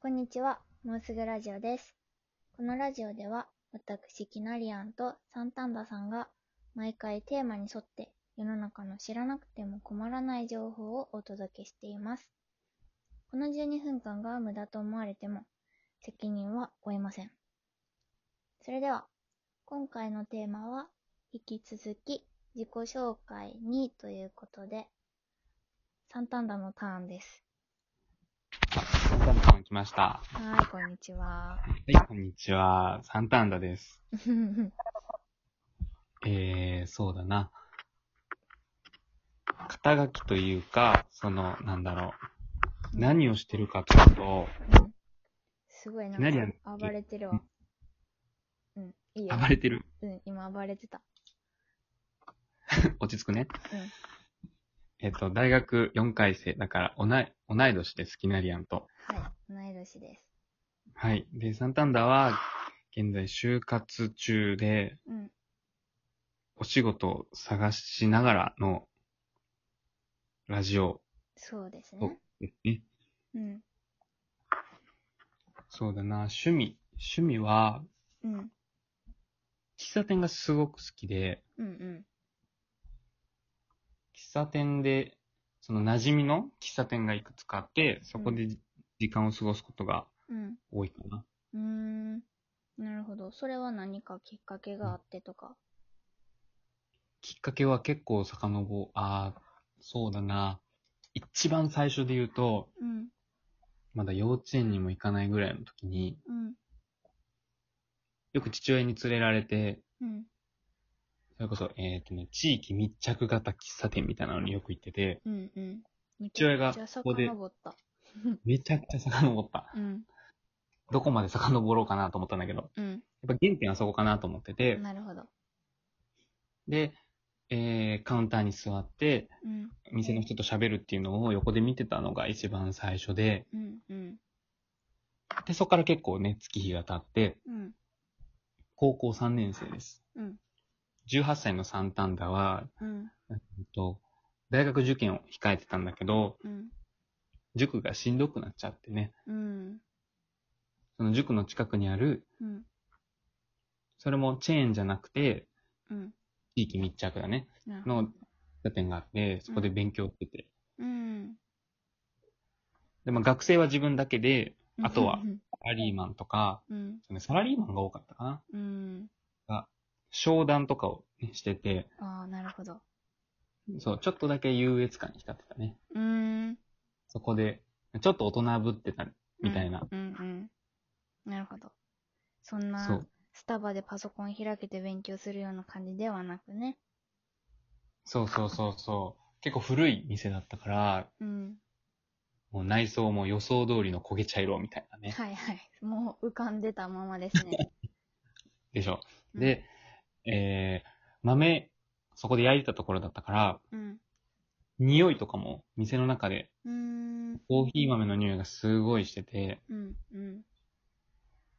こんにちは、もうすぐラジオです。このラジオでは、私、キナリアンとサンタンダさんが、毎回テーマに沿って、世の中の知らなくても困らない情報をお届けしています。この12分間が無駄と思われても、責任は負えません。それでは、今回のテーマは、引き続き、自己紹介にということで、サンタンダのターンです。来ました。はい、こんにちは。はい、こんにちは。サンタンダです。えー、そうだな。肩書きというか、その、なんだろう。何をしてるかというと、うんすごいなんか暴れてるわ。うん、いいよ。暴れてる？うん、今暴れてた。落ち着くね。うんえっと、大学4回生。だから、同い、同い年です、キナリアンと。はい、同い年です。はい。で、サンタンダは、現在就活中で、うん、お仕事を探しながらの、ラジオそうですとね。ね。うん、そうだな、趣味。趣味は、うん、喫茶店がすごく好きで、うん、うん。喫茶店で、その馴染みの喫茶店がいくつかあって、そこで時間を過ごすことがうん。多いかな。うーん。なるほど。それは何かきっかけがあってとか？きっかけは結構遡、ああ、そうだな。一番最初で言うと、うん、まだ幼稚園にも行かないぐらいの時に、うん、よく父親に連れられて、うん。それこそ、えっ、とね、地域密着型喫茶店みたいなのによく行ってて、うん、うん。め父親がちゃここで遡った。めちゃくちゃ遡った。うん、どこまで遡ろうかなと思ったんだけど、うん。やっぱ原点はそこかなと思ってて、なるほど。で、えー、カウンターに座って、うん、店の人と喋るっていうのを横で見てたのが一番最初で、うん、うん、で、そこから結構ね、月日が経って、うん、高校3年生です。うん、18歳のサンタンダは、うん、えっと、大学受験を控えてたんだけど、うん、塾がしんどくなっちゃってね、うん、その塾の近くにある、うん、それもチェーンじゃなくて、うん。地域密着だね。の喫茶店があって、そこで勉強してて。うん。で、まあ学生は自分だけで、あとはうん、サラリーマンとか、うん、そのサラリーマンが多かったかな。うん。商談とかを、ね、してて、ああ、なるほど。そう、ちょっとだけ優越感に浸ってたね。うーん。そこで、ちょっと大人ぶってたみたいな。うん、うん、うん。なるほど。そんそなう、スタバでパソコン開けて勉強するような感じではなくね。そうそうそうそう。結構古い店だったから、うん。もう内装も予想通りの焦げ茶色みたいなね。はいはい。もう浮かんでたままですね。でしょ。うんで、えー、豆、そこで焼いてたところだったから、うん。匂いとかも店の中でうーん。コーヒー豆の匂いがすごいしてて、うん。うん。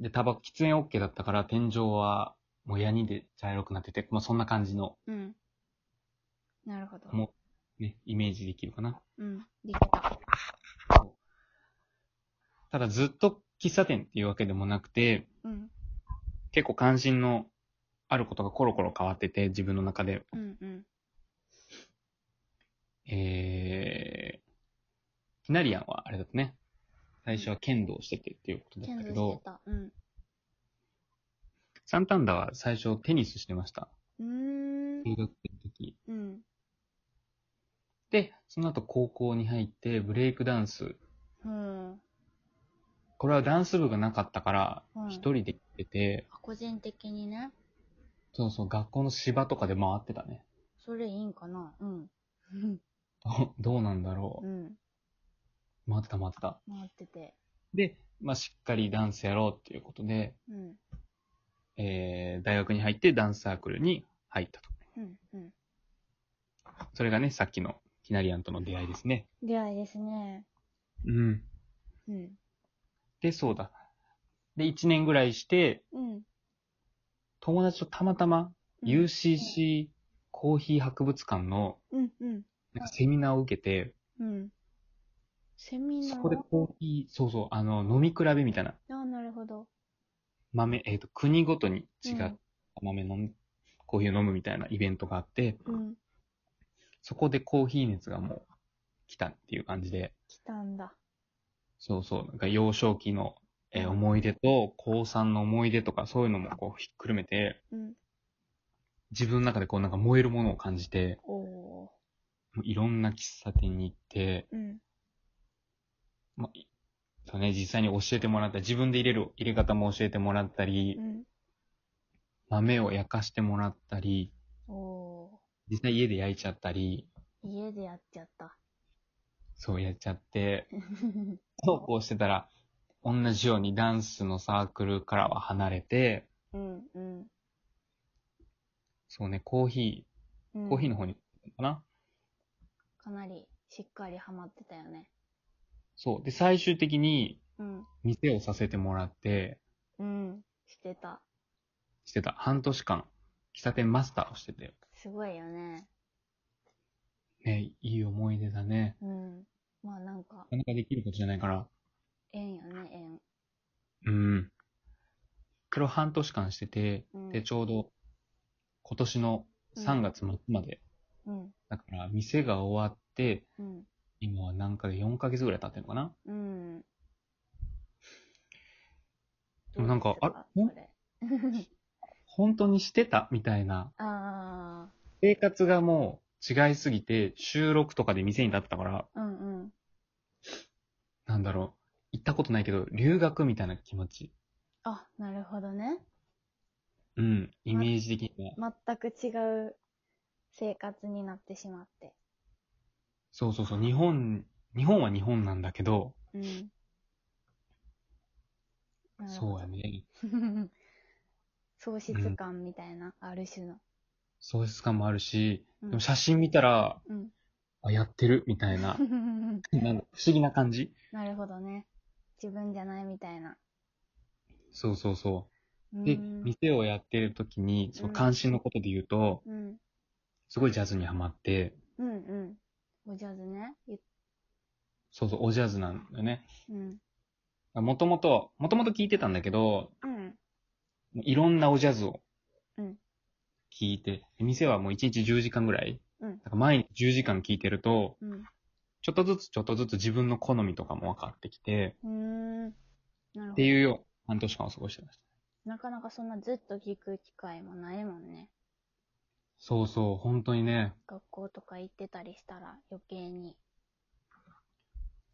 で、タバコ、喫煙 OK だったから天井はもうヤニで茶色くなってて、まあそんな感じの、うん。なるほど。もう、ね、イメージできるかな。うん。できた。ただずっと喫茶店っていうわけでもなくて、うん。結構関心のあることがコロコロ変わってて、自分の中で。うん。うん。えー、キナリアンはあれだったね。最初は剣道しててっていうことだったけど、た。うん。サンタンダは最初テニスしてました。うーん。中学生の時。うん。で、その後高校に入ってブレイクダンス。うん。これはダンス部がなかったからうん、一人で行ってて、個人的にね。そうそう、学校の芝とかで回ってたね。それいいんかな？うん。ど どうなんだろう。うん。回ってた回ってた。回ってて。で、まあ、しっかりダンスやろうっていうことで、うん。えー、大学に入ってダンスサークルに入ったと。うん。うん。それがね、さっきのキナリアンとの出会いですね。出会いですね。うん。うん。で、そうだ。で、1年ぐらいして、うん。友達とたまたまうん UCC コーヒー博物館のうん。うん。なんかセミナーを受けて、うん。セミナー？そこでコーヒー、そうそう、あの、飲み比べみたいな。ああ、なるほど。豆、えっ、と、国ごとに違ったうん豆飲む、コーヒーを飲むみたいなイベントがあって、うん。そこでコーヒー熱がもう来たっていう感じで、来たんだ。そうそう、なんか幼少期の、えーうん思い出と、高3の思い出とか、そういうのもこうひっくるめて、うん。自分の中でこうなんか燃えるものを感じて、おおもういろんな喫茶店に行って、ー。うん。まあ、いそうね、実際に教えてもらったり、自分で入れる入れ方も教えてもらったりう、ん。豆を焼かしてもらったり、おお実際家で焼いちゃったり、ー。家でやっちゃった。そうやっちゃって、そうこうしてたら、同じようにダンスのサークルからは離れて、うん。うん。そうね、コーヒうんー、コーヒーの方に行ったのかな、かなりしっかりハマってたよね。そう。で、最終的にうん。店をさせてもらって、うん。してた。してた。半年間、喫茶店マスターをしてて。すごいよね。ね、いい思い出だね。うん。まあなんかな、かなかできることじゃないから。縁よね、縁。うん。それを半年間してて、うんで、ちょうど、今年の3月末まで。うん。だから、店が終わって、うん。今は何ヶ月、4ヶ月ぐらい経ってるのかな？うん。でもなんかあそれ。本当にしてた？みたいな。あ生活がもう違いすぎて、収録とかで店に立ってたから、あ、うんうん。なんだろう。行ったことないけど、留学みたいな気持ち。あ、なるほどね。うん。イメージ的には。全く違う生活になってしまって。そうそうそう。日本、日本は日本なんだけど、うん。そうやね。ね。喪失感みたいな、ある種の。喪失感もあるし、うんでも写真見たら、うん。あ、やってるみたいな、なんだ不思議な感じなるほどね。自分じゃないみたいな。そうそうそうう。んで、店をやってる時に、その関心のことで言うと、うん。すごいジャズにハマって、うんうん。おジャズね。ゆそうそう、おジャズなんだよね。うん。もともと、もともと聞いてたんだけど、うん。いろんなおジャズをうん聞いて、店はもう1日10時間ぐらい、うんなんか毎日10時間聞いてると、うん。ちょっとずつちょっとずつ自分の好みとかも分かってきて、うーん。なるほど。っていうよう、半年間を過ごしてました。なかなかそんなずっと聞く機会もないもんね。そうそう、本当にね、学校とか行ってたりしたら余計に。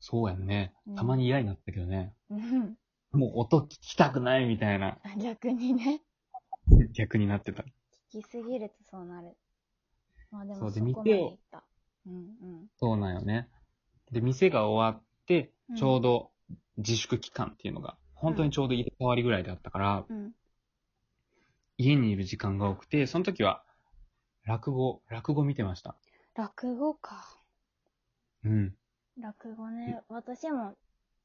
そうやんねうん。たまに嫌になったけどね、うん。もう音聞きたくないみたいな、逆にね。逆になってた。聞きすぎるとそうなる。まあでもそこまで行った。うんそうなんよね。で、店が終わってうん、ちょうど自粛期間っていうのが、本当にちょうど入れ替わりぐらいだったから、うん。うん。家にいる時間が多くて、その時は、落語、落語見てました。落語か。うん。落語ね。私も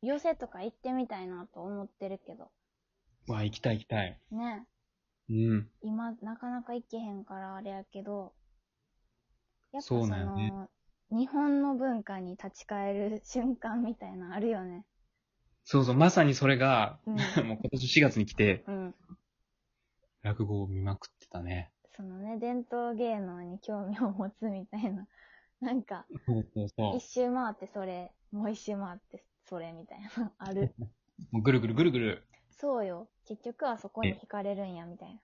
寄席とか行ってみたいなと思ってるけど。うわ、行きたい行きたい。ね。うん。今、なかなか行けへんからあれやけど、やっぱそそうなんよねの、日本の文化に立ち返る瞬間みたいなのあるよね。そうそう、まさにそれが、うん もう今年4月に来て、うん。落語を見まくってたね。そのね、伝統芸能に興味を持つみたいな。なんか、一周回ってそれ、もう一周回ってそれみたいな、ある。う。もうぐるぐるぐるぐる。そうよ。結局はそこに惹かれるんや、みたい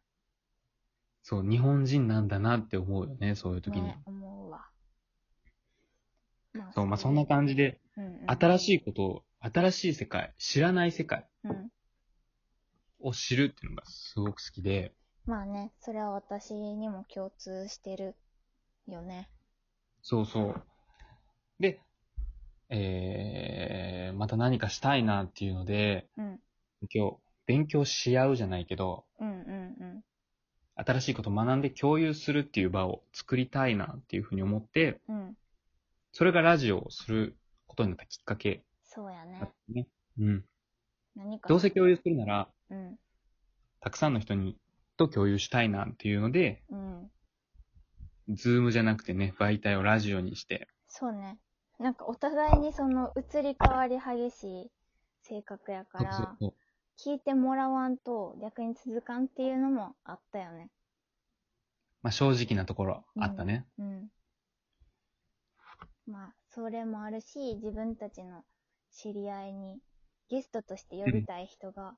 そう、日本人なんだなって思うよね、そういう時な。に。ね、思うわ。まそう、まあそんな感じで、うんうん、新しいことを、新しい世界、知らない世界うん。を知るっていうのがすごく好きで、まあね、それは私にも共通してるよね。そうそう。で、えー、また何かしたいなっていうので、うん。今日、勉強し合うじゃないけど、うんうん新しいことを学んで共有するっていう場を作りたいなっていうふうに思って、うん。うん。それがラジオをすることになったきっかけそうや。ね。うん。何か。どうせ共有するなら、うん。たくさんの人に、と共有したいなっていうので、うん。ズームじゃなくてね、媒体をラジオにして、そうね。なんかお互いにその移り変わり激しい性格やかそうそうら、そう。聞いてもらわんと逆に続かんっていうのもあったよね。まあ正直なところあったね。うん。まあ、それもあるし、自分たちの知り合いにゲストとして呼びたい人が、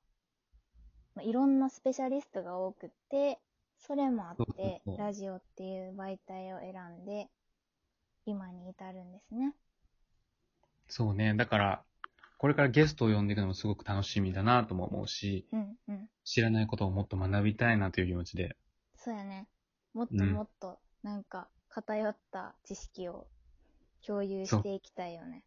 まあ、いろんなスペシャリストが多くって、それもあってラジオっていう媒体を選んで、今に至るんですね。そうね。だから、これからゲストを呼んでいくのもすごく楽しみだなとも思うし、うんうん。知らないことをもっと学びたいなという気持ちで。そうやね。もっとうんもっと、なんか、偏った知識を共有していきたいよね。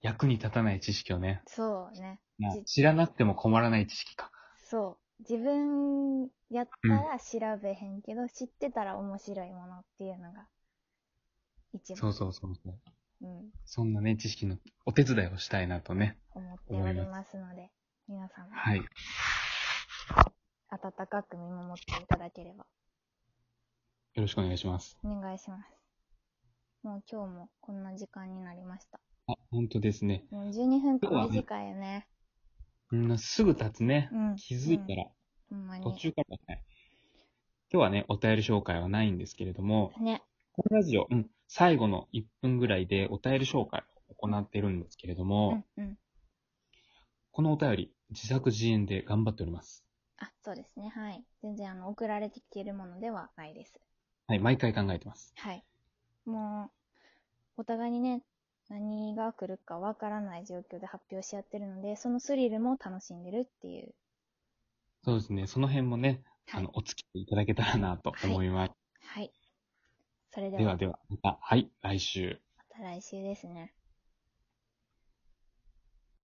役に立たない知識をね、そうね。知らなくても困らない知識か。そう。自分やったら調べへんけど、知ってたら面白いものっていうのが、一番、そうそうそうそう。うん、そんなね、知識のお手伝いをしたいなとね。思っておりますので、皆さんもはい。温かく見守っていただければよろしくお願いします。お願いします。もう今日もこんな時間になりました。あ、本当ですね。もう12分間今日はね短いよね。うん、すぐ経つね。うん。気づいたら、ほんま途に。中からだね。今日はね、お便り紹介はないんですけれども、ね。このラジオ、うん、最後の1分ぐらいでお便り紹介を行っているんですけれどうも、んうん。このお便り、自作自演で頑張っております。あ、そうですね。はい。全然あの、送られてきているものではないです。はい、毎回考えてます。はい。もう、お互いにね、何が来るかわからない状況で発表し合ってるので、そのスリルも楽しんでるっていう。そうですね、その辺もね、はいあの、お付き合いいただけたらなと思います。はい。それでは、ではでは、また、はい、来週。また来週ですね。